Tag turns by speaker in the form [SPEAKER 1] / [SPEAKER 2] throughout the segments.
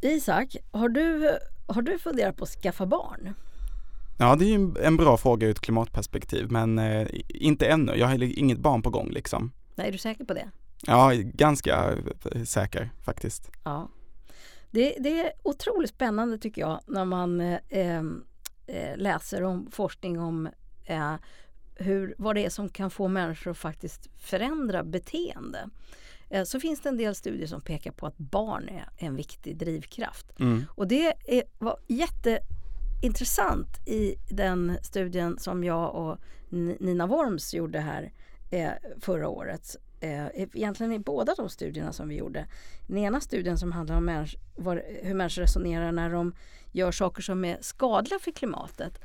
[SPEAKER 1] Isak, har du, har du funderat på att skaffa barn?
[SPEAKER 2] Ja, det är ju en bra fråga ur ett klimatperspektiv, men eh, inte ännu. Jag har inget barn på gång liksom.
[SPEAKER 1] Nej, är du säker på det?
[SPEAKER 2] Ja, ganska eh, säker faktiskt.
[SPEAKER 1] Ja. Det, det är otroligt spännande tycker jag när man eh, eh, läser om forskning om eh, hur, vad det är som kan få människor att faktiskt förändra beteende. Eh, så finns det en del studier som pekar på att barn är en viktig drivkraft. Mm. Och det är, var jätteintressant i den studien som jag och Nina Worms gjorde här eh, förra året. Eh, egentligen i båda de studierna som vi gjorde. Den ena studien som handlar om människ var, hur människor resonerar när de gör saker som är skadliga för klimatet.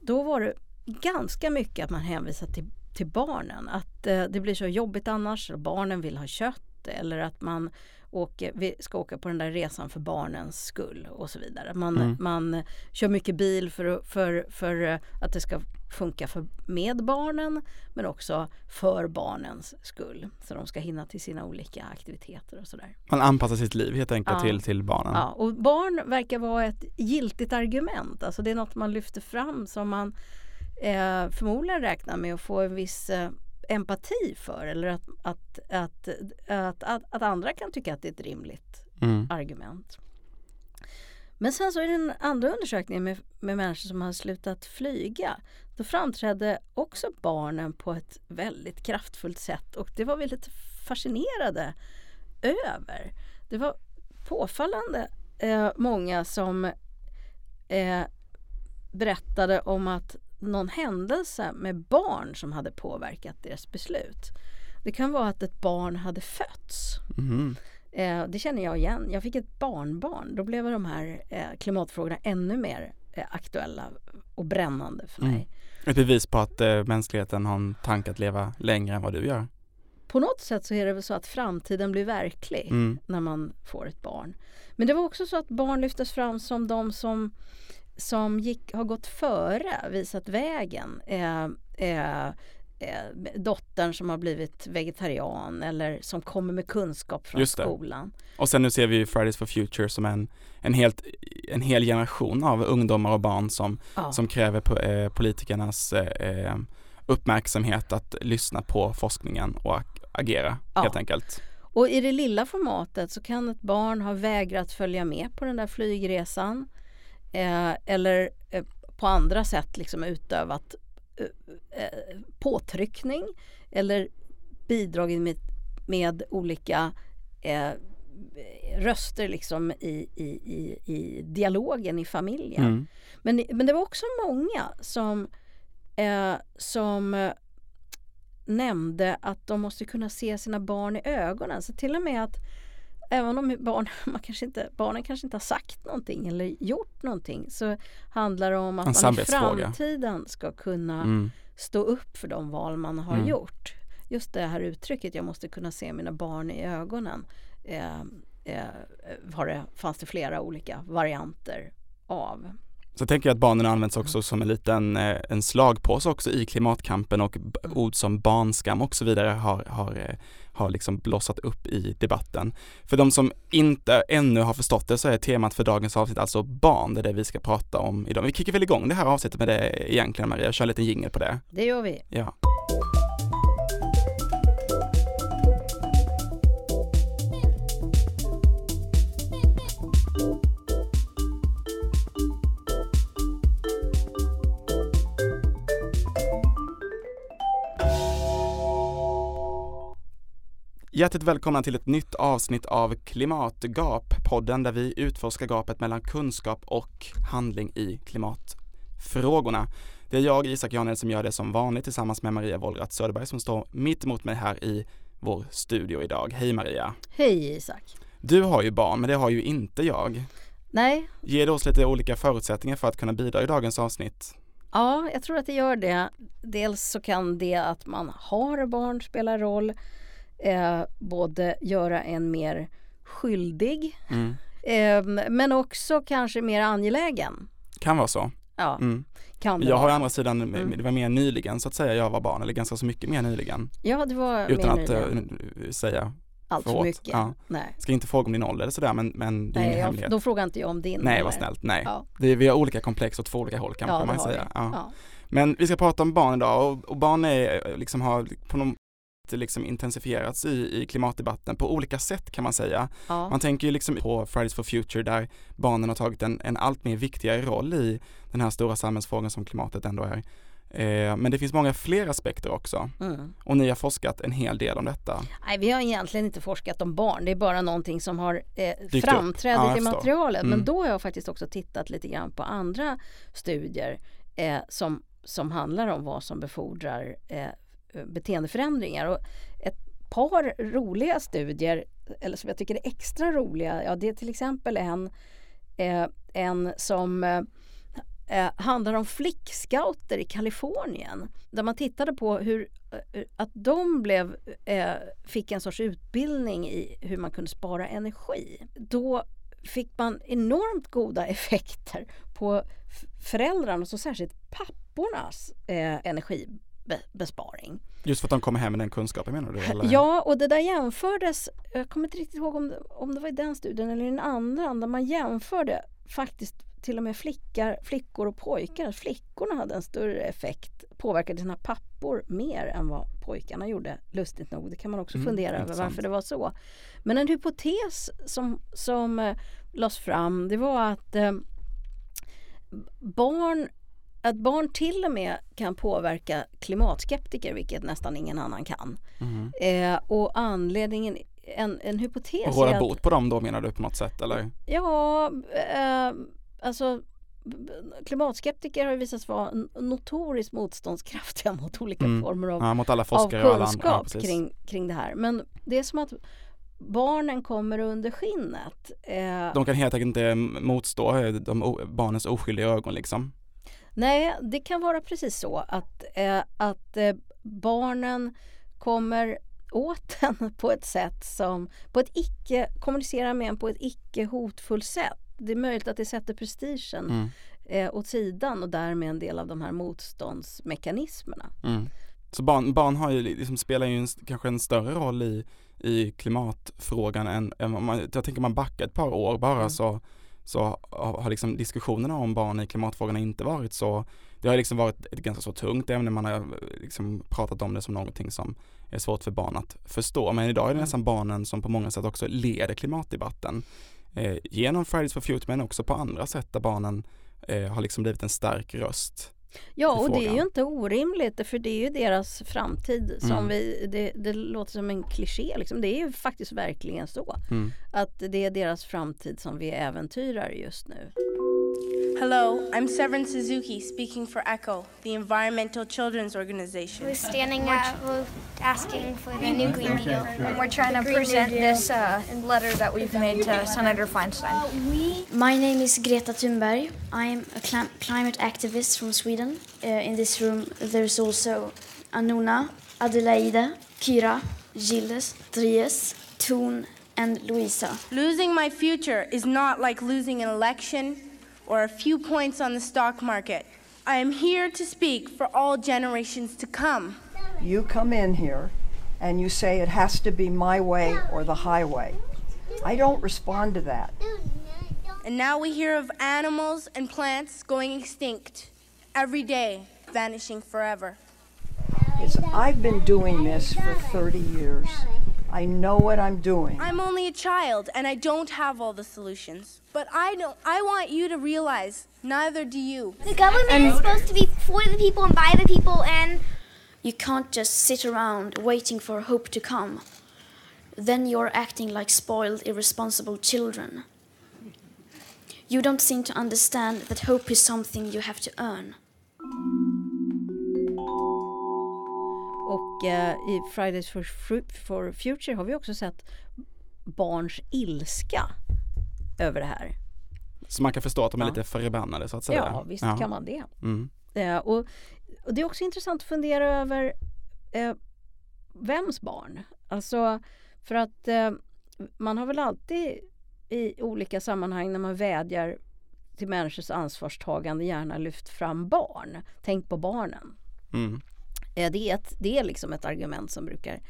[SPEAKER 1] Då var det ganska mycket att man hänvisar till, till barnen. Att eh, det blir så jobbigt annars, barnen vill ha kött eller att man åker, vi ska åka på den där resan för barnens skull och så vidare. Man, mm. man kör mycket bil för, för, för att det ska funka för, med barnen men också för barnens skull. Så de ska hinna till sina olika aktiviteter och sådär.
[SPEAKER 2] Man anpassar sitt liv helt enkelt ja. till, till barnen.
[SPEAKER 1] Ja, och barn verkar vara ett giltigt argument. Alltså det är något man lyfter fram som man eh, förmodligen räknar med att få en viss eh, empati för eller att, att, att, att, att, att andra kan tycka att det är ett rimligt mm. argument. Men sen så i den andra undersökningen med, med människor som har slutat flyga då framträdde också barnen på ett väldigt kraftfullt sätt och det var vi lite fascinerade över. Det var påfallande eh, många som eh, berättade om att någon händelse med barn som hade påverkat deras beslut. Det kan vara att ett barn hade fötts. Mm. Eh, det känner jag igen. Jag fick ett barnbarn. Då blev de här eh, klimatfrågorna ännu mer eh, aktuella och brännande för mig. Mm.
[SPEAKER 2] Ett bevis på att eh, mänskligheten har en tanke att leva längre än vad du gör.
[SPEAKER 1] På något sätt så är det väl så att framtiden blir verklig mm. när man får ett barn. Men det var också så att barn lyftes fram som de som som gick, har gått före, visat vägen. Eh, eh, eh, dottern som har blivit vegetarian eller som kommer med kunskap från skolan.
[SPEAKER 2] Och sen nu ser vi Fridays for Future som en, en, helt, en hel generation av ungdomar och barn som, ja. som kräver på, eh, politikernas eh, eh, uppmärksamhet att lyssna på forskningen och agera ja. helt enkelt.
[SPEAKER 1] Och i det lilla formatet så kan ett barn ha vägrat följa med på den där flygresan eh, eller eh, på andra sätt liksom utövat eh, påtryckning eller bidragit med, med olika röster liksom i, i, i, i dialogen i familjen. Mm. Men, men det var också många som, som nämnde att de måste kunna se sina barn i ögonen. Så till och med att även om barn, man kanske inte, barnen kanske inte har sagt någonting eller gjort någonting så handlar det om att man i framtiden ska kunna mm. stå upp för de val man har mm. gjort. Just det här uttrycket, jag måste kunna se mina barn i ögonen. Eh, eh, var det, fanns det flera olika varianter av.
[SPEAKER 2] Så jag tänker att barnen används också som en liten eh, en slagpåse också i klimatkampen och mm. ord som barnskam och så vidare har, har, eh, har liksom blossat upp i debatten. För de som inte ännu har förstått det så är temat för dagens avsnitt alltså barn, det är det vi ska prata om idag. Vi kickar väl igång det här avsnittet med det egentligen Maria, kör en liten jingel på det.
[SPEAKER 1] Det gör vi.
[SPEAKER 2] Ja. Hjärtligt välkomna till ett nytt avsnitt av Klimatgap, podden där vi utforskar gapet mellan kunskap och handling i klimatfrågorna. Det är jag, Isak Janel, som gör det som vanligt tillsammans med Maria Wollratz Söderberg som står mitt emot mig här i vår studio idag. Hej Maria!
[SPEAKER 1] Hej Isak!
[SPEAKER 2] Du har ju barn, men det har ju inte jag.
[SPEAKER 1] Nej.
[SPEAKER 2] Ger oss lite olika förutsättningar för att kunna bidra i dagens avsnitt?
[SPEAKER 1] Ja, jag tror att det gör det. Dels så kan det att man har barn spela roll eh, både göra en mer skyldig mm. eh, men också kanske mer angelägen.
[SPEAKER 2] Kan vara så.
[SPEAKER 1] Ja, mm. kan
[SPEAKER 2] Jag har å andra sidan, mm. det var mer nyligen så att säga jag var barn, eller ganska så mycket mer nyligen.
[SPEAKER 1] Ja, det var
[SPEAKER 2] Utan
[SPEAKER 1] mer
[SPEAKER 2] att uh, säga
[SPEAKER 1] allt för, mycket.
[SPEAKER 2] Ja.
[SPEAKER 1] Nej.
[SPEAKER 2] Ska inte fråga om din ålder eller sådär men, men det är
[SPEAKER 1] Nej,
[SPEAKER 2] ingen
[SPEAKER 1] jag,
[SPEAKER 2] hemlighet.
[SPEAKER 1] då frågar inte jag om din.
[SPEAKER 2] Nej vad snällt, nej.
[SPEAKER 1] Ja.
[SPEAKER 2] Det, vi har olika komplex åt två olika håll kanske
[SPEAKER 1] Ja,
[SPEAKER 2] kan
[SPEAKER 1] det
[SPEAKER 2] man
[SPEAKER 1] har
[SPEAKER 2] säga. Ja.
[SPEAKER 1] Ja.
[SPEAKER 2] Men vi ska prata om barn idag och, och barn är, liksom har på något liksom intensifierats i, i klimatdebatten på olika sätt kan man säga.
[SPEAKER 1] Ja.
[SPEAKER 2] Man tänker ju liksom på Fridays for Future där barnen har tagit en, en allt mer viktigare roll i den här stora samhällsfrågan som klimatet ändå är. Eh, men det finns många fler aspekter också
[SPEAKER 1] Mm.
[SPEAKER 2] och ni har forskat en hel del om detta.
[SPEAKER 1] Nej, vi har egentligen inte forskat om barn. Det är bara någonting som har eh.
[SPEAKER 2] Ja,
[SPEAKER 1] framträdit
[SPEAKER 2] jag
[SPEAKER 1] i materialet.
[SPEAKER 2] Mm.
[SPEAKER 1] Men då har jag faktiskt också tittat lite grann på andra studier eh, som, som handlar om vad som befordrar eh, Eh, beteendeförändringar. Och ett par roliga studier, eller som jag tycker är extra roliga, ja det är till exempel en, eh, en som eh, eh handlar om flickscouter i Kalifornien. Där man tittade på hur eh, att de blev, eh, fick en sorts utbildning i hur man kunde spara energi. Då fick man enormt goda effekter på föräldrarnas och särskilt pappornas eh, energibesparing.
[SPEAKER 2] Just för att de kommer hem med den kunskapen menar du? Eller?
[SPEAKER 1] Ja, och det där jämfördes, jag kommer inte riktigt ihåg om det, om det var i den studien eller i den andra, där man jämförde faktiskt till och med flickor, flickor och pojkar. Flickorna hade en större effekt, påverkade sina pappor mer än vad pojkarna gjorde, lustigt nog. Det kan man också
[SPEAKER 2] Mm,
[SPEAKER 1] fundera över varför det var så. Men en hypotes som, som eh, lades fram, det var att eh, barn att barn till och med kan påverka klimatskeptiker, vilket nästan ingen annan kan.
[SPEAKER 2] Mhm.
[SPEAKER 1] Eh, och anledningen, en, en hypotes
[SPEAKER 2] Och råda bot på dem då menar du på något sätt eller?
[SPEAKER 1] Ja, eh, alltså klimatskeptiker har visat sig vara notoriskt motståndskraftiga mot olika
[SPEAKER 2] Mm.
[SPEAKER 1] former av,
[SPEAKER 2] Ja, mot alla
[SPEAKER 1] av
[SPEAKER 2] forskare. Ja,
[SPEAKER 1] kunskap
[SPEAKER 2] precis.
[SPEAKER 1] kring, kring det här. Men det är som att barnen kommer under skinnet. Eh,
[SPEAKER 2] De kan helt enkelt inte motstå eh, de, barnens oskyldiga ögon liksom.
[SPEAKER 1] Nej, det kan vara precis så att, eh, att eh, barnen kommer åt en på ett sätt som på ett icke kommunicerar med en på ett icke hotfullt sätt. Det är möjligt att det sätter prestigen
[SPEAKER 2] Mm.
[SPEAKER 1] eh, åt sidan och därmed en del av de här motståndsmekanismerna.
[SPEAKER 2] Mm. Så barn, barn har ju, liksom, spelar ju en, kanske en större roll i, i klimatfrågan än, än man, jag tänker man backar ett par år bara
[SPEAKER 1] Mm.
[SPEAKER 2] så, så har liksom diskussionerna om barn i klimatfrågan inte varit så, det har liksom varit ett ganska så tungt ämne, man har liksom pratat om det som någonting som är svårt för barn att förstå. Men idag är det
[SPEAKER 1] Mm.
[SPEAKER 2] nästan barnen som på många sätt också leder klimatdebatten. Eh, genom Fridays for Future men också på andra sätt där barnen eh, har liksom blivit en stark röst.
[SPEAKER 1] Ja, och det är ju inte orimligt för det är ju deras framtid som
[SPEAKER 2] Mm.
[SPEAKER 1] vi, det, det låter som en kliché liksom. Det är ju faktiskt verkligen så
[SPEAKER 2] Mm.
[SPEAKER 1] att det är deras framtid som vi äventyrar just nu.
[SPEAKER 3] Hello, I'm Severin Suzuki speaking for ECHO, the Environmental Children's Organization.
[SPEAKER 4] We're standing up, we're asking for the new Green Deal.
[SPEAKER 5] And we're trying to present this uh, letter that we've made to Senator Feinstein.
[SPEAKER 4] My name is Greta Thunberg. I am a clim- climate activist from Sweden. Uh, in this room, there's also Anuna, Adelaide, Kira, Gilles, Dries, Toon, and Luisa.
[SPEAKER 3] Losing my future is not like losing an election or a few points on the stock market. I am here to speak for all generations to come.
[SPEAKER 6] You come in here and you say it has to be my way or the highway. I don't respond to that.
[SPEAKER 3] And now we hear of animals and plants going extinct every day, vanishing forever.
[SPEAKER 6] It's, I've been doing this for 30 years. I know what I'm doing.
[SPEAKER 3] I'm only a child and I don't have all the solutions. But I don't I want you to realize neither do you.
[SPEAKER 4] The government is supposed to be for the people and by the people, and you can't just sit around waiting for hope to come. Then you're acting like spoiled, irresponsible children. You don't seem to understand that hope is something you have to earn.
[SPEAKER 1] Eh, i Fridays for, for Future har vi också sett barns ilska över det här.
[SPEAKER 2] Så man kan förstå att de är
[SPEAKER 1] Ja.
[SPEAKER 2] lite förbannade så att säga.
[SPEAKER 1] Ja, visst kan man det.
[SPEAKER 2] Mm.
[SPEAKER 1] Eh, och, och det är också intressant att fundera över eh, vems barn? Alltså för att eh, man har väl alltid i olika sammanhang när man vädjar till människors ansvarstagande gärna lyft fram barn. Tänk på barnen.
[SPEAKER 2] Mm.
[SPEAKER 1] Eh, det, är ett, det är liksom ett argument som brukar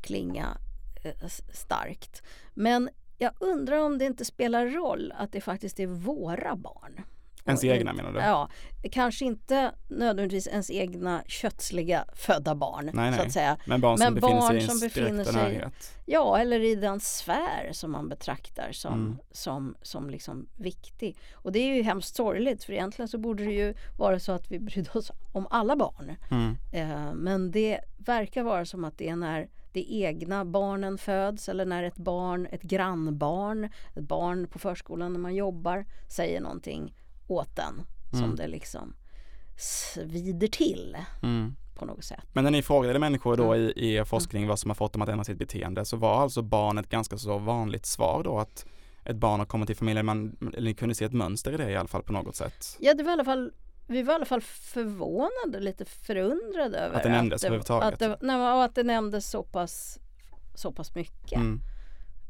[SPEAKER 1] klinga eh, starkt. Men jag undrar om det inte spelar roll att det faktiskt är våra barn.
[SPEAKER 2] Ens egna menar du?
[SPEAKER 1] Ja, kanske inte nödvändigtvis ens egna kötsliga födda barn
[SPEAKER 2] nej, nej.
[SPEAKER 1] så att säga.
[SPEAKER 2] Men barn som
[SPEAKER 1] Men
[SPEAKER 2] befinner
[SPEAKER 1] barn
[SPEAKER 2] sig i ens
[SPEAKER 1] befinner sig-
[SPEAKER 2] närhet.
[SPEAKER 1] Ja, eller i den sfär som man betraktar som,
[SPEAKER 2] Mm.
[SPEAKER 1] som, som liksom viktig. Och det är ju hemskt sorgligt för egentligen så borde det ju vara så att vi brydde oss om alla barn.
[SPEAKER 2] Mm.
[SPEAKER 1] Eh, men det verkar vara som att det är när det egna barnen föds eller när ett barn, ett grannbarn, ett barn på förskolan när man jobbar säger någonting åt den som
[SPEAKER 2] Mm.
[SPEAKER 1] det liksom svider till
[SPEAKER 2] Mm.
[SPEAKER 1] på något sätt.
[SPEAKER 2] Men när ni frågade människor då i, i er forskning vad som har fått dem att ändra sitt beteende så var alltså barn ett ganska så vanligt svar då att ett barn har kommit till familjen, man, eller ni kunde se ett mönster i det i alla fall på något sätt.
[SPEAKER 1] Ja, det var i alla fall vi var i alla fall förvånade, lite förundrade över
[SPEAKER 2] Att det nämndes överhuvudtaget.
[SPEAKER 1] Att det, nej, och att det nämndes så pass, så pass mycket.
[SPEAKER 2] Mm.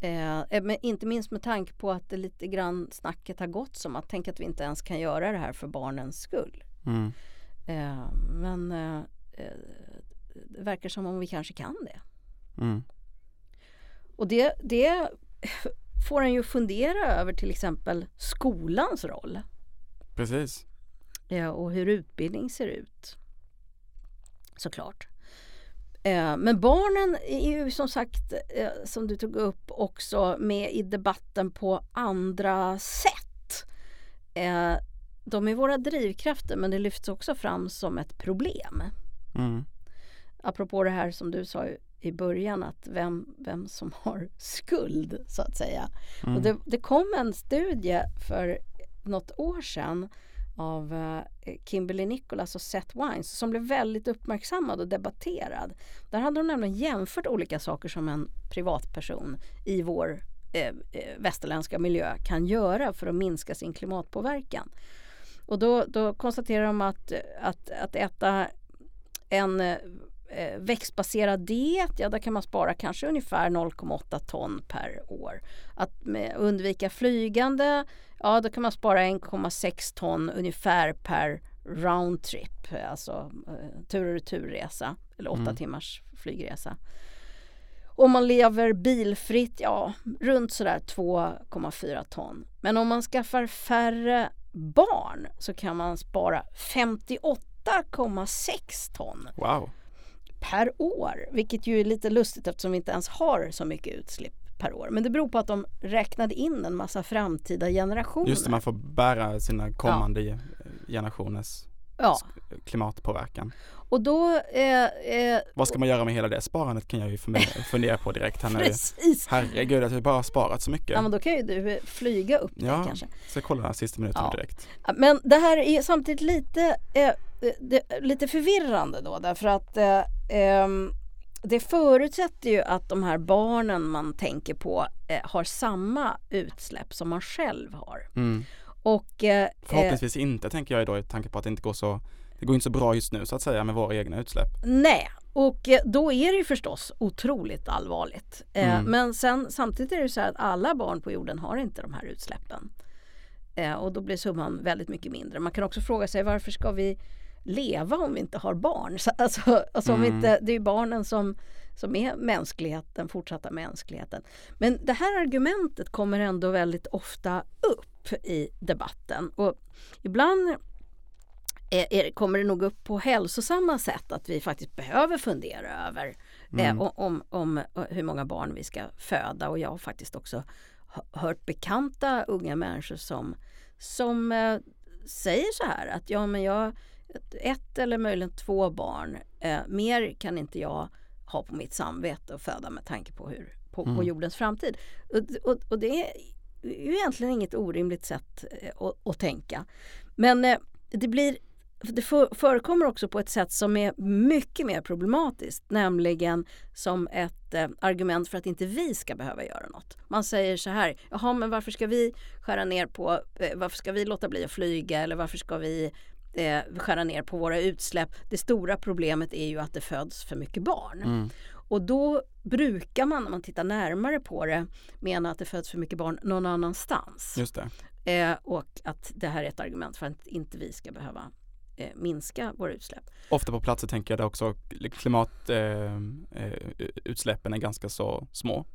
[SPEAKER 1] Eh, men inte minst med tanke på att det lite grann snacket har gått som att tänk att vi inte ens kan göra det här för barnens skull.
[SPEAKER 2] Mm.
[SPEAKER 1] Eh, men eh, eh, det verkar som om vi kanske kan det.
[SPEAKER 2] Mm.
[SPEAKER 1] Och det, det får en ju fundera över till exempel skolans roll.
[SPEAKER 2] Precis.
[SPEAKER 1] Ja, och hur utbildning ser ut. Såklart. Eh, men barnen är ju som sagt, eh, som du tog upp, också med i debatten på andra sätt. Eh, de är våra drivkrafter men det lyfts också fram som ett problem.
[SPEAKER 2] Mm.
[SPEAKER 1] Apropå det här som du sa i- i början att vem, vem som har skuld så att säga.
[SPEAKER 2] Mm.
[SPEAKER 1] Och det, det kom en studie för något år sedan av eh, Kimberly Nicholas och Seth Wines som blev väldigt uppmärksammad och debatterad. Där hade de nämligen jämfört olika saker som en privatperson i vår eh, eh västerländska miljö kan göra för att minska sin klimatpåverkan. Och då, då konstaterar de att, att, att äta en eh, växtbaserad diet, ja där kan man spara kanske ungefär 0,8 ton per år. Att undvika flygande, ja då kan man spara 1,6 ton ungefär per roundtrip, alltså eh, tur och returresa eller åtta
[SPEAKER 2] Mm.
[SPEAKER 1] timmars flygresa. Om man lever bilfritt, ja runt sådär 2,4 ton. Men om man skaffar färre barn så kan man spara 58,6 ton
[SPEAKER 2] Wow.
[SPEAKER 1] Per år. Vilket ju är lite lustigt eftersom vi inte ens har så mycket utsläpp per år. Men det beror på att de räknade in en massa framtida generationer.
[SPEAKER 2] Just det, man får bära sina kommande eh, generationers
[SPEAKER 1] ja.
[SPEAKER 2] klimatpåverkan.
[SPEAKER 1] Och då... Eh, eh,
[SPEAKER 2] Vad ska man göra med hela det sparandet kan jag ju fundera- på direkt här nu.
[SPEAKER 1] precis.
[SPEAKER 2] Herregud, att vi bara har sparat så mycket.
[SPEAKER 1] Ja, men då kan ju du eh, flyga upp det
[SPEAKER 2] Ja.
[SPEAKER 1] kanske.
[SPEAKER 2] Så jag kollar sista minuten
[SPEAKER 1] Ja.
[SPEAKER 2] direkt.
[SPEAKER 1] Ja, Men det här är samtidigt lite, eh, det, lite förvirrande då därför att eh, det förutsätter ju att de här barnen man tänker på eh, har samma utsläpp som man själv har.
[SPEAKER 2] Mm.
[SPEAKER 1] Och eh, eh,
[SPEAKER 2] Förhoppningsvis inte tänker jag då i tanke på att det inte går så det går inte så bra just nu så att säga med våra egna utsläpp.
[SPEAKER 1] nej, och eh, då är det ju förstås otroligt allvarligt. Eh,
[SPEAKER 2] Mm.
[SPEAKER 1] Men sen samtidigt är det så här att alla barn på jorden har inte de här utsläppen. Eh, och då blir summan väldigt mycket mindre. Man kan också fråga sig varför ska vi leva om vi inte har barn? Så, alltså, alltså om
[SPEAKER 2] Mm.
[SPEAKER 1] inte, det är barnen som, som är mänskligheten, fortsatta mänskligheten. Men det här argumentet kommer ändå väldigt ofta upp i debatten. Och ibland är, är, kommer det nog upp på hälsosamma sätt att vi faktiskt behöver fundera över
[SPEAKER 2] Mm.
[SPEAKER 1] eh, om, om, om hur många barn vi ska föda. Och jag har faktiskt också hört bekanta unga människor som, som eh, säger så här att ja men jag ett- eller möjligen två barn, eh, mer kan inte jag ha på mitt samvete och föda med tanke på, hur, på, på
[SPEAKER 2] Mm.
[SPEAKER 1] jordens framtid. Och, och, och det är ju egentligen inget orimligt sätt eh, att, att tänka. Men eh, det blir det för, förekommer också på ett sätt som är mycket mer problematiskt, nämligen som ett eh, argument för att inte vi ska behöva göra något. Man säger så här, jaha men varför ska vi skära ner på, eh, varför ska vi låta bli att flyga eller varför ska vi eh, skära ner på våra utsläpp? Det stora problemet är ju att det föds för mycket barn.
[SPEAKER 2] Mm.
[SPEAKER 1] Och då brukar man, när man tittar närmare på det, mena att det föds för mycket barn någon annanstans.
[SPEAKER 2] Just det.
[SPEAKER 1] Eh, och att det här är ett argument för att inte vi ska behöva eh, minska våra utsläpp.
[SPEAKER 2] Ofta på platser tänker jag där också klimatutsläppen eh, eh, är ganska så små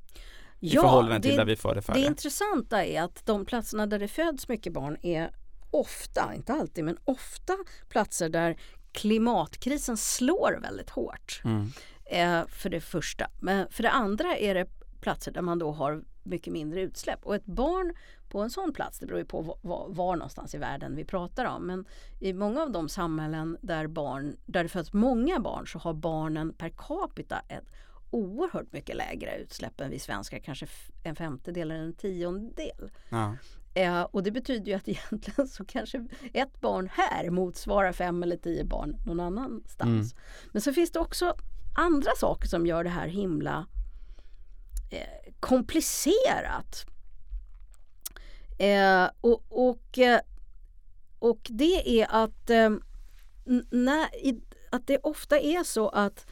[SPEAKER 2] i förhållande till
[SPEAKER 1] det,
[SPEAKER 2] där vi får det färre.
[SPEAKER 1] Det intressanta är att de platserna där det föds mycket barn är ofta, inte alltid, men ofta platser där klimatkrisen slår väldigt hårt. Mm. Eh, för det första. Men för det andra är det platser där man då har mycket mindre utsläpp. Och ett barn på en sån plats, det beror ju på var, var, någonstans i världen vi pratar om, men i många av de samhällen där, barn, där det föds många barn så har barnen per capita ett oerhört mycket lägre utsläpp än vi svenskar, kanske en femtedel eller en tiondel. Ja. Eh, och det betyder ju att egentligen så kanske ett barn här motsvarar fem eller tio barn någon annanstans. Mm. Men så finns det också andra saker som gör det här himla eh, komplicerat. Eh, och, och, eh, och det är att, eh, när, att det ofta är så att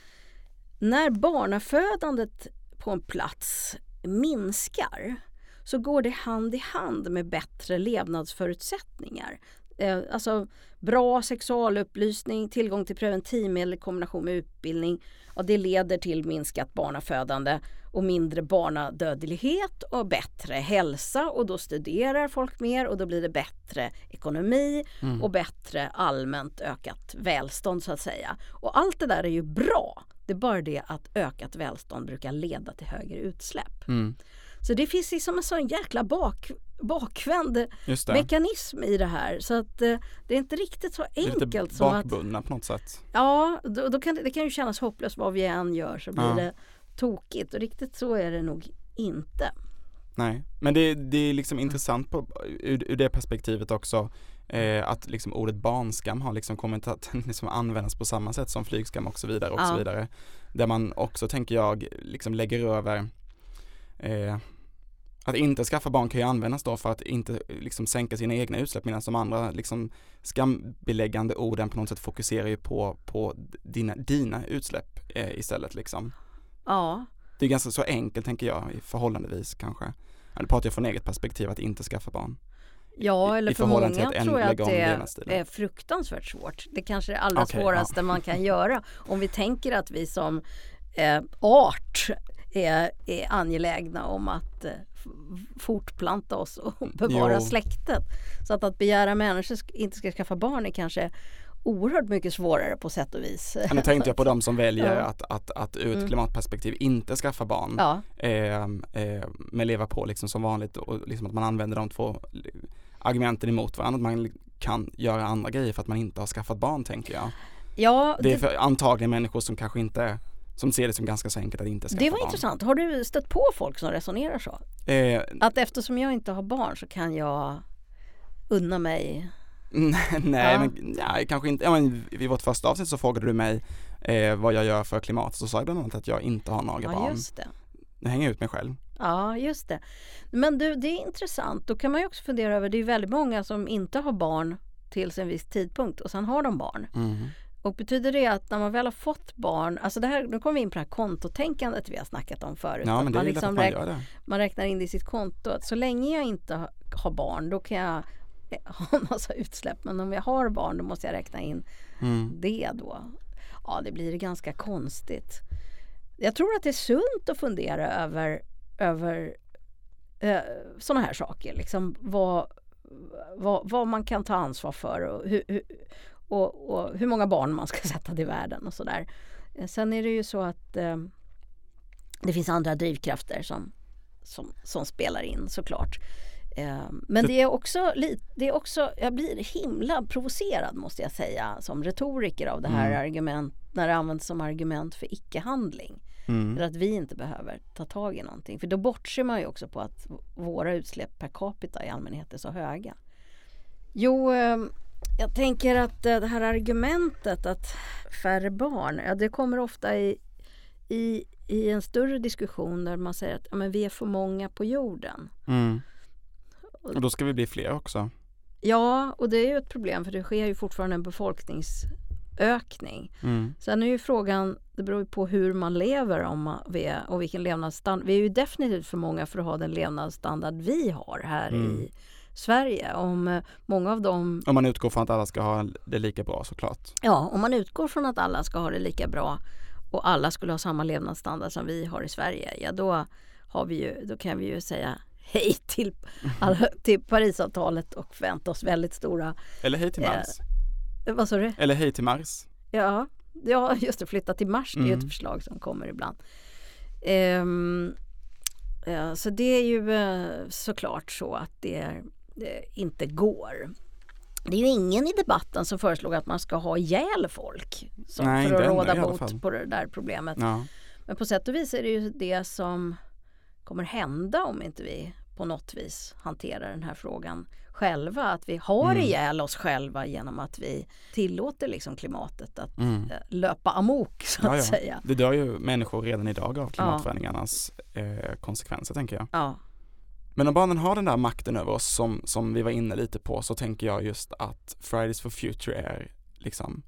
[SPEAKER 1] när barnafödandet på en plats minskar så går det hand i hand med bättre levnadsförutsättningar. Eh, alltså bra sexualupplysning, tillgång till preventivmedel i kombination med utbildning. Ja, det leder till minskat barnafödande och mindre barnadödlighet och bättre hälsa och då studerar folk mer och då blir det bättre ekonomi mm. och bättre allmänt ökat välstånd så att säga. Och allt det där är ju bra. Det är bara det att ökat välstånd brukar leda till högre utsläpp. Mm. Så det finns liksom en sån jäkla bak, bakvänd mekanism i det här. Så att eh, det är inte riktigt så enkelt. Det är lite
[SPEAKER 2] bakbundna på något sätt.
[SPEAKER 1] Ja, då, då kan det, det, kan ju kännas hopplöst vad vi än gör så blir ja. det tokigt och riktigt så är det nog inte.
[SPEAKER 2] Nej, men det, det är liksom intressant på, ur, ur det perspektivet också eh, att liksom ordet barnskam har liksom kommit att liksom användas på samma sätt som flygskam och så vidare och ja. så vidare. Där man också tänker jag liksom lägger över eh, att inte skaffa barn kan ju användas då för att inte liksom sänka sina egna utsläpp medan de andra liksom skambeläggande orden på något sätt fokuserar ju på, på dina, dina utsläpp eh, istället liksom.
[SPEAKER 1] Ja.
[SPEAKER 2] Det är ganska så enkelt tänker jag i förhållandevis kanske. Nu pratar jag från eget perspektiv att inte skaffa barn.
[SPEAKER 1] Ja, eller för många tror jag att det är fruktansvärt svårt. Det kanske är det allra okay, svåraste ja. man kan göra. Om vi tänker att vi som eh, art är, är angelägna om att eh, fortplanta oss och bevara jo. släktet. Så att, att begära människor inte ska skaffa barn är kanske oerhört mycket svårare på sätt och vis.
[SPEAKER 2] nu tänkte jag på de som väljer ja. att, att, att ur ett mm. klimatperspektiv inte skaffa barn. Ja. Eh, eh, men leva på liksom som vanligt och liksom att man använder de två argumenten emot varandra. Att man kan göra andra grejer för att man inte har skaffat barn tänker jag.
[SPEAKER 1] Ja,
[SPEAKER 2] det är för antagligen människor som kanske inte som ser det som ganska så enkelt att inte skaffa
[SPEAKER 1] Det var
[SPEAKER 2] barn.
[SPEAKER 1] intressant. Har du stött på folk som resonerar så? Eh, att eftersom jag inte har barn så kan jag unna mig
[SPEAKER 2] nej, ja. men nej, kanske inte. Ja, men vid vårt första avsnitt så frågade du mig eh, vad jag gör för klimat. Så sa jag bland annat att jag inte har några
[SPEAKER 1] ja,
[SPEAKER 2] barn.
[SPEAKER 1] Just det.
[SPEAKER 2] Nu hänger jag ut mig själv.
[SPEAKER 1] Ja, just det. Men du, det är intressant. Då kan man ju också fundera över, det är väldigt många som inte har barn tills en viss tidpunkt och sen har de barn. Mm. Och betyder det att när man väl har fått barn, alltså det här, nu kommer vi in på det här kontotänkandet vi har snackat om förut.
[SPEAKER 2] Ja, men det
[SPEAKER 1] man,
[SPEAKER 2] liksom att man, gör det.
[SPEAKER 1] man räknar in det i sitt konto. Att så länge jag inte har barn då kan jag ha en massa utsläpp. Men om jag har barn då måste jag räkna in mm. det då. Ja, det blir ganska konstigt. Jag tror att det är sunt att fundera över, över eh, sådana här saker. Liksom vad, vad, vad, man kan ta ansvar för och hur, hur, och, och hur många barn man ska sätta till världen och sådär. Eh, sen är det ju så att eh, det finns andra drivkrafter som, som, som spelar in såklart. Eh, men det är, också, det är också, jag blir himla provocerad måste jag säga som retoriker av det här mm. argument, när det används som argument för icke-handling. Mm. Eller att vi inte behöver ta tag i någonting. För då bortser man ju också på att våra utsläpp per capita i allmänhet är så höga. Jo, ehm, jag tänker att det här argumentet att färre barn, ja, det kommer ofta i, i, i en större diskussion där man säger att ja, men vi är för många på jorden.
[SPEAKER 2] Mm. Och då ska vi bli fler också.
[SPEAKER 1] Ja, och det är ju ett problem för det sker ju fortfarande en befolkningsökning. Mm. Sen är ju frågan, det beror ju på hur man lever om vi är, och vilken levnadsstandard. Vi är ju definitivt för många för att ha den levnadsstandard vi har här mm. i Sverige. Om eh, många av dem...
[SPEAKER 2] Om man utgår från att alla ska ha det lika bra såklart.
[SPEAKER 1] Ja, om man utgår från att alla ska ha det lika bra och alla skulle ha samma levnadsstandard som vi har i Sverige, ja då, har vi ju, då kan vi ju säga hej till, till Parisavtalet och förvänta oss väldigt stora...
[SPEAKER 2] Eller hej till Mars.
[SPEAKER 1] Eh, vad sa du?
[SPEAKER 2] Eller hej till Mars.
[SPEAKER 1] Ja, ja just det, flytta till Mars, mm. det är ett mm. förslag som kommer ibland. Um, ja, så det är ju uh, såklart så att det, det inte går. Det är ju ingen i debatten som föreslog att man ska ha ihjäl folk som, Nej, för att råda bot på det där problemet. Ja. Men på sätt och vis är det ju det som kommer hända om inte vi på något vis hanterar den här frågan själva. Att vi har mm. ihjäl oss själva genom att vi tillåter liksom klimatet att mm. Eh, löpa amok så att ja, säga.
[SPEAKER 2] Det dör ju människor redan idag av klimatförändringarnas eh, konsekvenser tänker jag. Men om barnen har den där makten över oss som, som vi var inne lite på så tänker jag just att Fridays for Future är liksom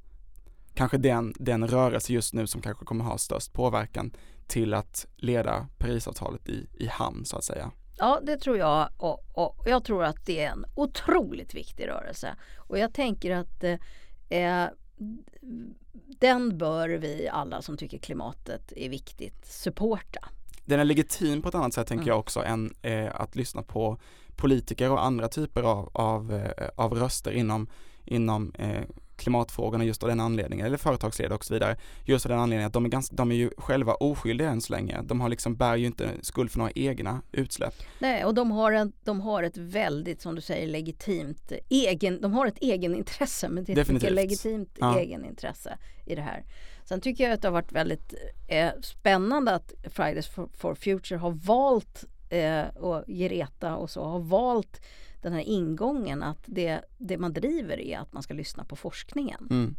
[SPEAKER 2] kanske den, den rörelse just nu som kanske kommer ha störst påverkan till att leda Parisavtalet i, i hamn så att säga.
[SPEAKER 1] Ja, det tror jag och, och jag tror att det är en otroligt viktig rörelse. Och jag tänker att eh, eh den bör vi alla som tycker klimatet är viktigt supporta.
[SPEAKER 2] Den är legitim på ett annat sätt tänker mm. jag också än eh, att lyssna på politiker och andra typer av, av, eh, av röster inom, inom eh, klimatfrågorna just av den anledningen, eller företagsledare och så vidare, just av den anledningen att de är, ganska, de är ju själva oskyldiga än så länge. De har liksom, bär ju inte skuld för några egna utsläpp.
[SPEAKER 1] Nej, och de har, en, de har ett väldigt, som du säger, legitimt egen, de har ett egenintresse, men det är Definitivt. ett legitimt ja. egenintresse i det här. Sen tycker jag att det har varit väldigt eh, spännande att Fridays for, for Future har valt eh, och Greta och så har valt den här ingången att det, det man driver är att man ska lyssna på forskningen.
[SPEAKER 2] Mm.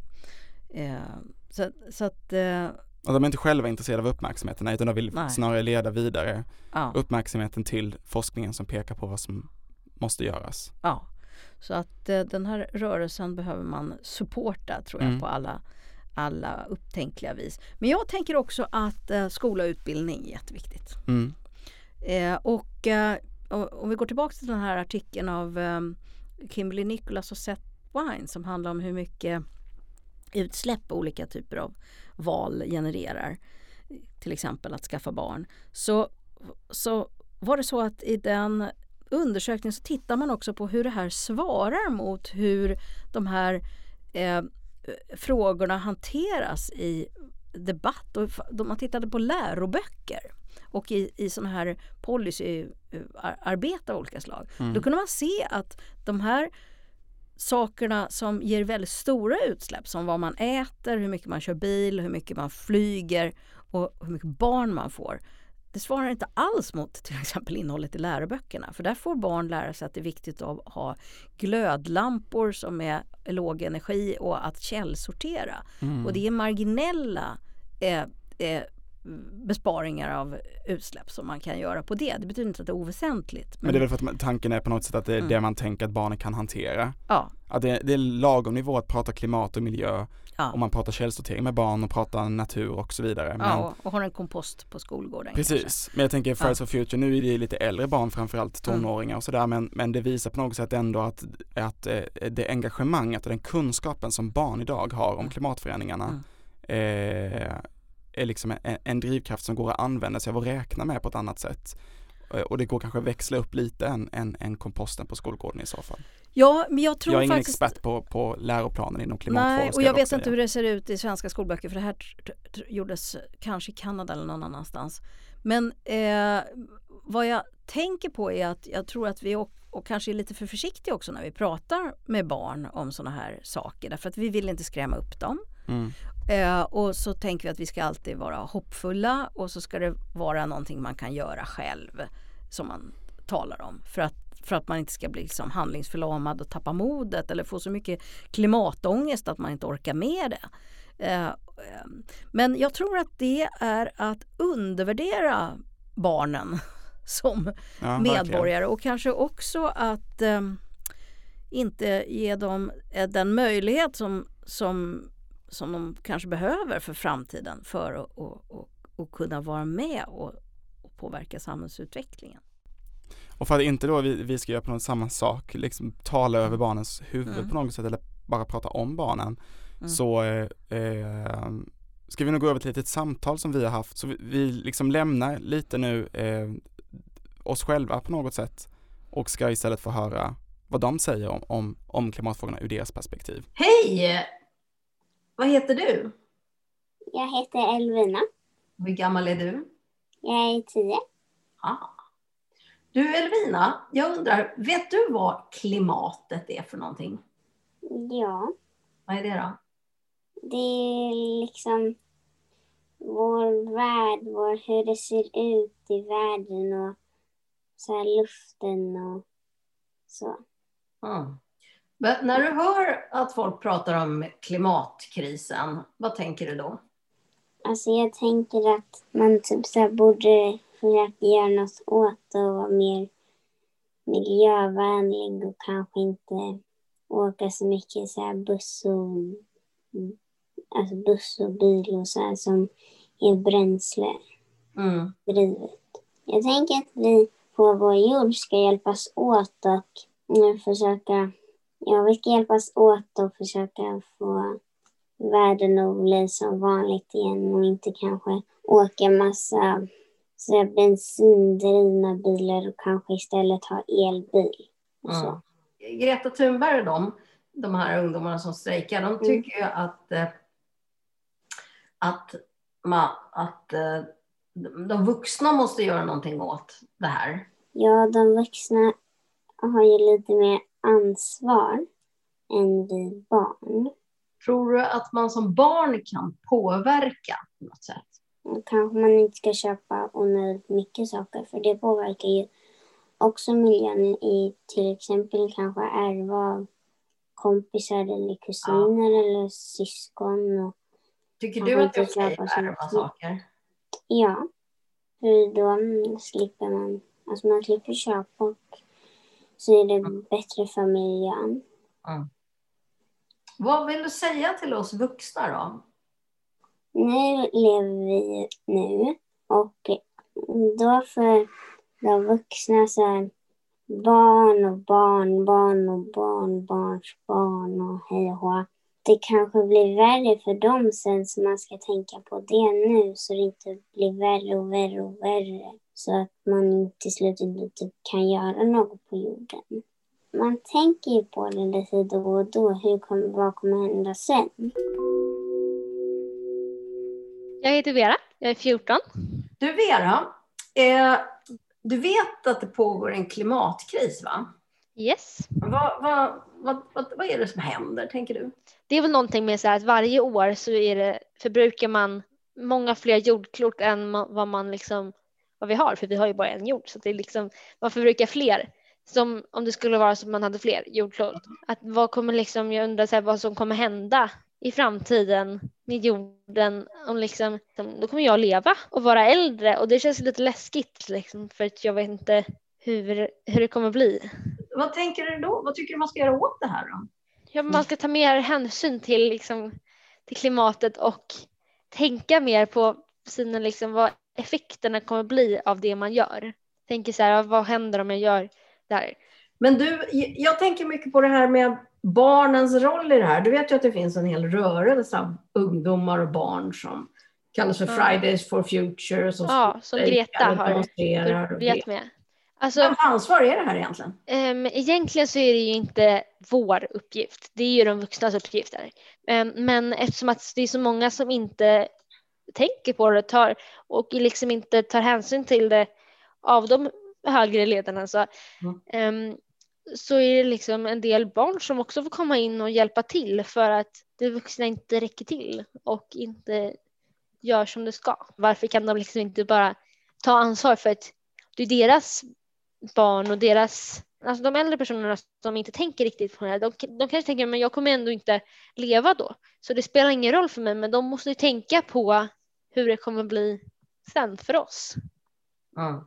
[SPEAKER 1] Eh, så, så, att eh,
[SPEAKER 2] och de är inte själva intresserade av uppmärksamheten utan de vill nej. snarare leda vidare ja. uppmärksamheten till forskningen som pekar på vad som måste göras.
[SPEAKER 1] Ja, så att eh, den här rörelsen behöver man supporta tror jag mm. på alla, alla upptänkliga vis. Men jag tänker också att eh, skola och utbildning är jätteviktigt.
[SPEAKER 2] Mm.
[SPEAKER 1] Eh, och eh, om vi går tillbaka till den här artikeln av um, Kimberly Nicholas och Seth Wine som handlar om hur mycket utsläpp olika typer av val genererar. Till exempel att skaffa barn. Så, så var det så att i den undersökningen så tittar man också på hur det här svarar mot hur de här eh, frågorna hanteras i debatt. Och man tittade på läroböcker och i, i sådana här policyarbete av olika slag. Mm. Då kunde man se att de här sakerna som ger väldigt stora utsläpp som vad man äter, hur mycket man kör bil, hur mycket man flyger och hur mycket barn man får. Det svarar inte alls mot till exempel innehållet i läroböckerna för där får barn lära sig att det är viktigt att ha glödlampor som är låg energi och att källsortera. Mm. Och det är marginella eh, eh, besparingar av utsläpp som man kan göra på det. Det betyder inte att det är oväsentligt.
[SPEAKER 2] Men, men det är väl för att tanken är på något sätt att det är mm. det man tänker att barnen kan hantera.
[SPEAKER 1] Ja.
[SPEAKER 2] Att det, det är lagom nivå att prata klimat och miljö ja. och man pratar källsortering med barn och pratar natur och så vidare.
[SPEAKER 1] Men, ja, och har en kompost på skolgården.
[SPEAKER 2] Precis, kanske. men jag tänker Fridays ja. for Future, nu är det lite äldre barn framförallt mm. tonåringar mm. och sådär men, men det visar på något sätt ändå att, att eh, det engagemanget och den kunskapen som barn idag har om mm. klimatförändringarna mm. eh, är liksom en, en drivkraft som går att använda sig av och räkna med på ett annat sätt. Eh, och det går kanske att växla upp lite än, än, än komposten på skolgården i så fall.
[SPEAKER 1] Ja, men jag tror
[SPEAKER 2] Jag är ingen
[SPEAKER 1] faktiskt...
[SPEAKER 2] expert på, på läroplanen inom klimatfrågor.
[SPEAKER 1] Nej, och jag vet inte hur det ser ut i svenska skolböcker för det här gjordes kanske i Kanada eller någon annanstans. Men eh, vad jag tänker på är att jag tror att vi och, och kanske är lite för försiktiga också när vi pratar med barn om sådana här saker därför att vi vill inte skrämma upp dem.
[SPEAKER 2] Mm.
[SPEAKER 1] Eh, och så tänker vi att vi ska alltid vara hoppfulla och så ska det vara någonting man kan göra själv som man talar om för att, för att man inte ska bli liksom handlingsförlamad och tappa modet eller få så mycket klimatångest att man inte orkar med det. Eh, men jag tror att det är att undervärdera barnen som ja, medborgare verkligen. och kanske också att eh, inte ge dem eh, den möjlighet som, som som de kanske behöver för framtiden för att och, och, och kunna vara med och, och påverka samhällsutvecklingen.
[SPEAKER 2] Och för att inte då vi, vi ska göra på något samma sak, liksom tala över barnens huvud
[SPEAKER 1] Mm.
[SPEAKER 2] på något sätt eller bara prata om barnen,
[SPEAKER 1] Mm.
[SPEAKER 2] så eh, eh, ska vi nog gå över till ett litet samtal som vi har haft. Så vi, vi liksom lämnar lite nu eh, oss själva på något sätt och ska istället få höra vad de säger om, om, om klimatfrågorna ur deras perspektiv.
[SPEAKER 7] Hej! Vad heter du?
[SPEAKER 8] Jag heter Elvina.
[SPEAKER 7] Hur gammal är du?
[SPEAKER 8] Jag är tio.
[SPEAKER 7] Ah. Du Elvina, jag undrar, vet du vad klimatet är för någonting?
[SPEAKER 8] Ja,
[SPEAKER 7] Vad är det då?
[SPEAKER 8] det är liksom vår värld, vår, hur det ser ut i världen och så luften och så.
[SPEAKER 7] Mm. Men när du hör att folk pratar om klimatkrisen, vad tänker du då?
[SPEAKER 8] Alltså jag tänker att man typ så här borde försöka göra något åt det och vara mer miljövänlig och kanske inte åka så mycket så här buss och, alltså buss och bil och så här som är bränsledrivet.
[SPEAKER 7] Mm.
[SPEAKER 8] Jag tänker att vi på vår jord ska hjälpas åt och försöka, ja vi ska hjälpas åt och försöka få världen att bli som vanligt igen och inte kanske åka massa så bensindrivna bilar och kanske istället ha elbil. Och.
[SPEAKER 7] Mm. Greta Thunberg och de, de här ungdomarna som strejkar, de tycker ju att, eh, att, ma, att eh, de vuxna måste göra någonting åt det här.
[SPEAKER 8] Ja, de vuxna har ju lite mer ansvar än vi barn.
[SPEAKER 7] Tror du att man som barn kan påverka på något sätt?
[SPEAKER 8] Kanske man inte ska köpa onödigt mycket saker för det påverkar ju också miljön i till exempel kanske ärva av kompisar eller kusiner eller syskon. Och,
[SPEAKER 7] Tycker du att det är okej att ärva saker?
[SPEAKER 8] ja, för då slipper man, alltså man slipper köpa och så är det bättre för miljön.
[SPEAKER 7] Vad vill du säga till oss vuxna då?
[SPEAKER 8] Nu lever vi nu och då för de vuxna så här barn och barnbarn och barnbarns barn och hej och hå. Det kanske blir värre för dem sen så man ska tänka på det nu så det inte blir värre och värre och värre. Så att man till slut inte typ kan göra något på jorden. Man tänker ju på det lite då och då. Hur kommer, vad kommer hända sen?
[SPEAKER 9] Jag heter Vera, jag är 14.
[SPEAKER 7] Du Vera, eh, du vet att det pågår en klimatkris va?
[SPEAKER 9] Yes.
[SPEAKER 7] Vad, vad, vad, vad, vad är det som händer tänker du?
[SPEAKER 9] Det är väl någonting med så här att varje år så är det, förbrukar man många fler jordklot än vad man liksom vad vi har, för vi har ju bara en jord, så det är liksom, man förbrukar fler. Som om det skulle vara som man hade fler jordklot. Att vad kommer liksom, jag undrar så här, vad som kommer hända i framtiden med jorden. Om liksom, då kommer jag leva och vara äldre och det känns lite läskigt liksom, för att jag vet inte hur, hur det kommer bli.
[SPEAKER 7] Vad tänker du då? Vad tycker du man ska göra åt det här då?
[SPEAKER 9] Ja, man ska ta mer hänsyn till, liksom, till klimatet och tänka mer på sina, liksom, vad effekterna kommer bli av det man gör. Tänker så här, vad händer om jag gör det här?
[SPEAKER 7] Men du, jag tänker mycket på det här med barnens roll i det här. Du vet ju att det finns en hel rörelse av ungdomar och barn som kallas för. Fridays for Future. Som
[SPEAKER 9] Ja, som Greta har
[SPEAKER 7] det.
[SPEAKER 9] med. Alltså,
[SPEAKER 7] Vems ansvar är det här egentligen?
[SPEAKER 9] Um, egentligen så är det ju inte vår uppgift. Det är ju de vuxnas uppgifter. Ehm, men eftersom att det är så många som inte tänker på det tar, och liksom inte tar hänsyn till det av de högre ledarna så,
[SPEAKER 7] Mm.
[SPEAKER 9] ehm, så är det liksom en del barn som också får komma in och hjälpa till för att de vuxna inte räcker till och inte gör som det ska. Varför kan de liksom inte bara ta ansvar för att det är deras barn och deras, alltså de äldre personerna som inte tänker riktigt på det här, de, de kanske tänker men jag kommer ändå inte leva då. Så det spelar ingen roll för mig men de måste ju tänka på hur det kommer bli sen för oss.
[SPEAKER 7] Mm.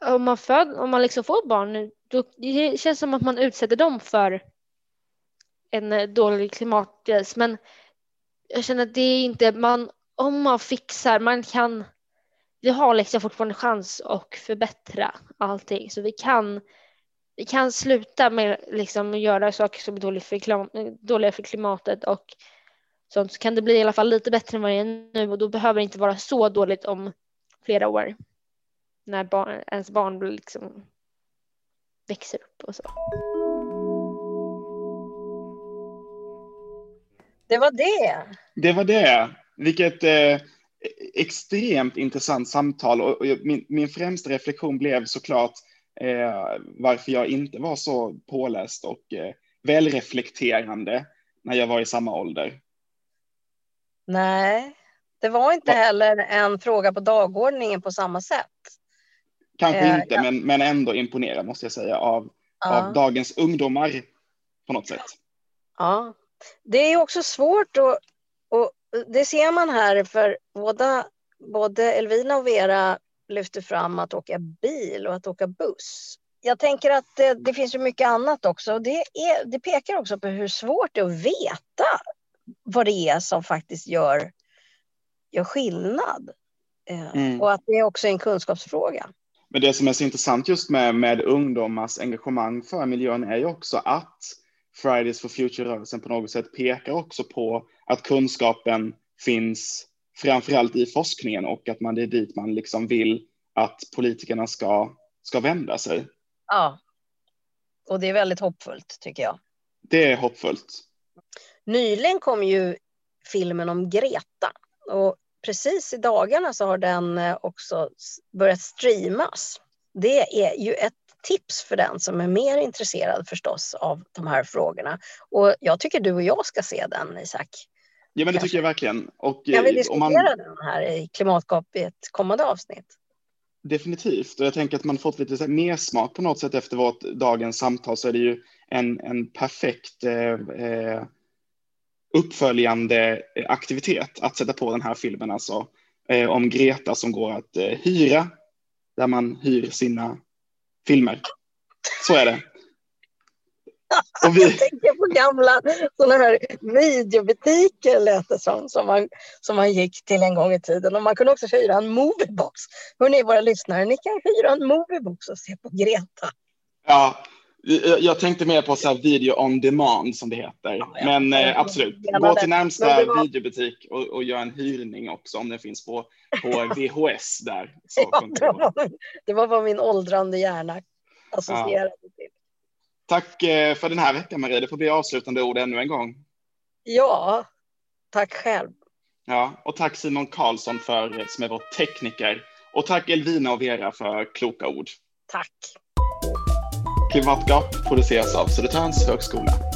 [SPEAKER 9] Om man, föd, om man liksom får barn då det känns som att man utsätter dem för en eh, dålig klimatkris men jag känner att det är inte, man, om man fixar, man kan vi har liksom fortfarande chans att förbättra allting så vi kan vi kan sluta med liksom att göra saker som är dåliga för, klim dåliga för klimatet och sånt så kan det bli i alla fall lite bättre än vad det är nu och då behöver det inte vara så dåligt om flera år när barn, ens barn liksom växer upp och så.
[SPEAKER 10] Det var det.
[SPEAKER 11] Det var det. Vilket eh, extremt intressant samtal och, och min, min främsta reflektion blev såklart eh, varför jag inte var så påläst och eh, välreflekterande när jag var i samma ålder.
[SPEAKER 10] Nej, det var inte heller en fråga på dagordningen på samma sätt.
[SPEAKER 11] Kanske eh, inte, ja. men, men ändå imponerad måste jag säga av, ja. av dagens ungdomar på något sätt.
[SPEAKER 10] Ja, det är också svårt och, och det ser man här för båda, både Elvina och Vera lyfter fram att åka bil och att åka buss. Jag tänker att det, det finns ju mycket annat också. Det, är, det pekar också på hur svårt det är att veta vad det är som faktiskt gör, gör skillnad. Eh, mm. Och att det är också är en kunskapsfråga.
[SPEAKER 11] Men det som är så intressant just med, med ungdomars engagemang för miljön är ju också att Fridays for Future-rörelsen på något sätt pekar också på att kunskapen finns framförallt i forskningen och att man det är dit man liksom vill att politikerna ska, ska vända sig.
[SPEAKER 10] Ja, och det är väldigt hoppfullt tycker jag.
[SPEAKER 11] Det är hoppfullt.
[SPEAKER 10] Nyligen kom ju filmen om Greta och precis i dagarna så har den eh, också börjat streamas. Det är ju ett tips för den som är mer intresserad förstås av de här frågorna. Och jag tycker du och jag ska se den, Isak.
[SPEAKER 11] Ja, men det tycker jag verkligen. Och,
[SPEAKER 10] kan vi diskutera man... den här i Klimatgap i ett kommande avsnitt?
[SPEAKER 11] Definitivt, och jag tänker att man fått lite mer smak på något sätt efter vårt dagens samtal så är det ju en, en perfekt eh, eh uppföljande aktivitet att sätta på den här filmen alltså eh, om Greta som går att eh, hyra där man hyr sina filmer. Så är det.
[SPEAKER 10] Och vi... Jag tänker på gamla sådana här videobutiker lät det som, som man, som man gick till en gång i tiden. Och man kunde också hyra en moviebox. Hörrni, våra lyssnare, ni kan hyra en moviebox och se på Greta.
[SPEAKER 11] Ja, jag tänkte mer på så video on demand som det heter. Ja, ja. Men eh, absolut, gå till närmsta var... videobutik och, och gör en hyrning också om den finns på, på VHS där.
[SPEAKER 10] Ja, det, var, det var vad min åldrande hjärna associerade till.
[SPEAKER 11] Tack eh, för den här veckan Marie, det får bli avslutande ord ännu en gång.
[SPEAKER 10] Ja, tack själv.
[SPEAKER 11] Ja, och tack Simon Karlsson för, som är vår tekniker. Och tack Elvina och Vera för kloka ord.
[SPEAKER 10] Tack.
[SPEAKER 11] Klimatgap produceras av Södertörns högskola.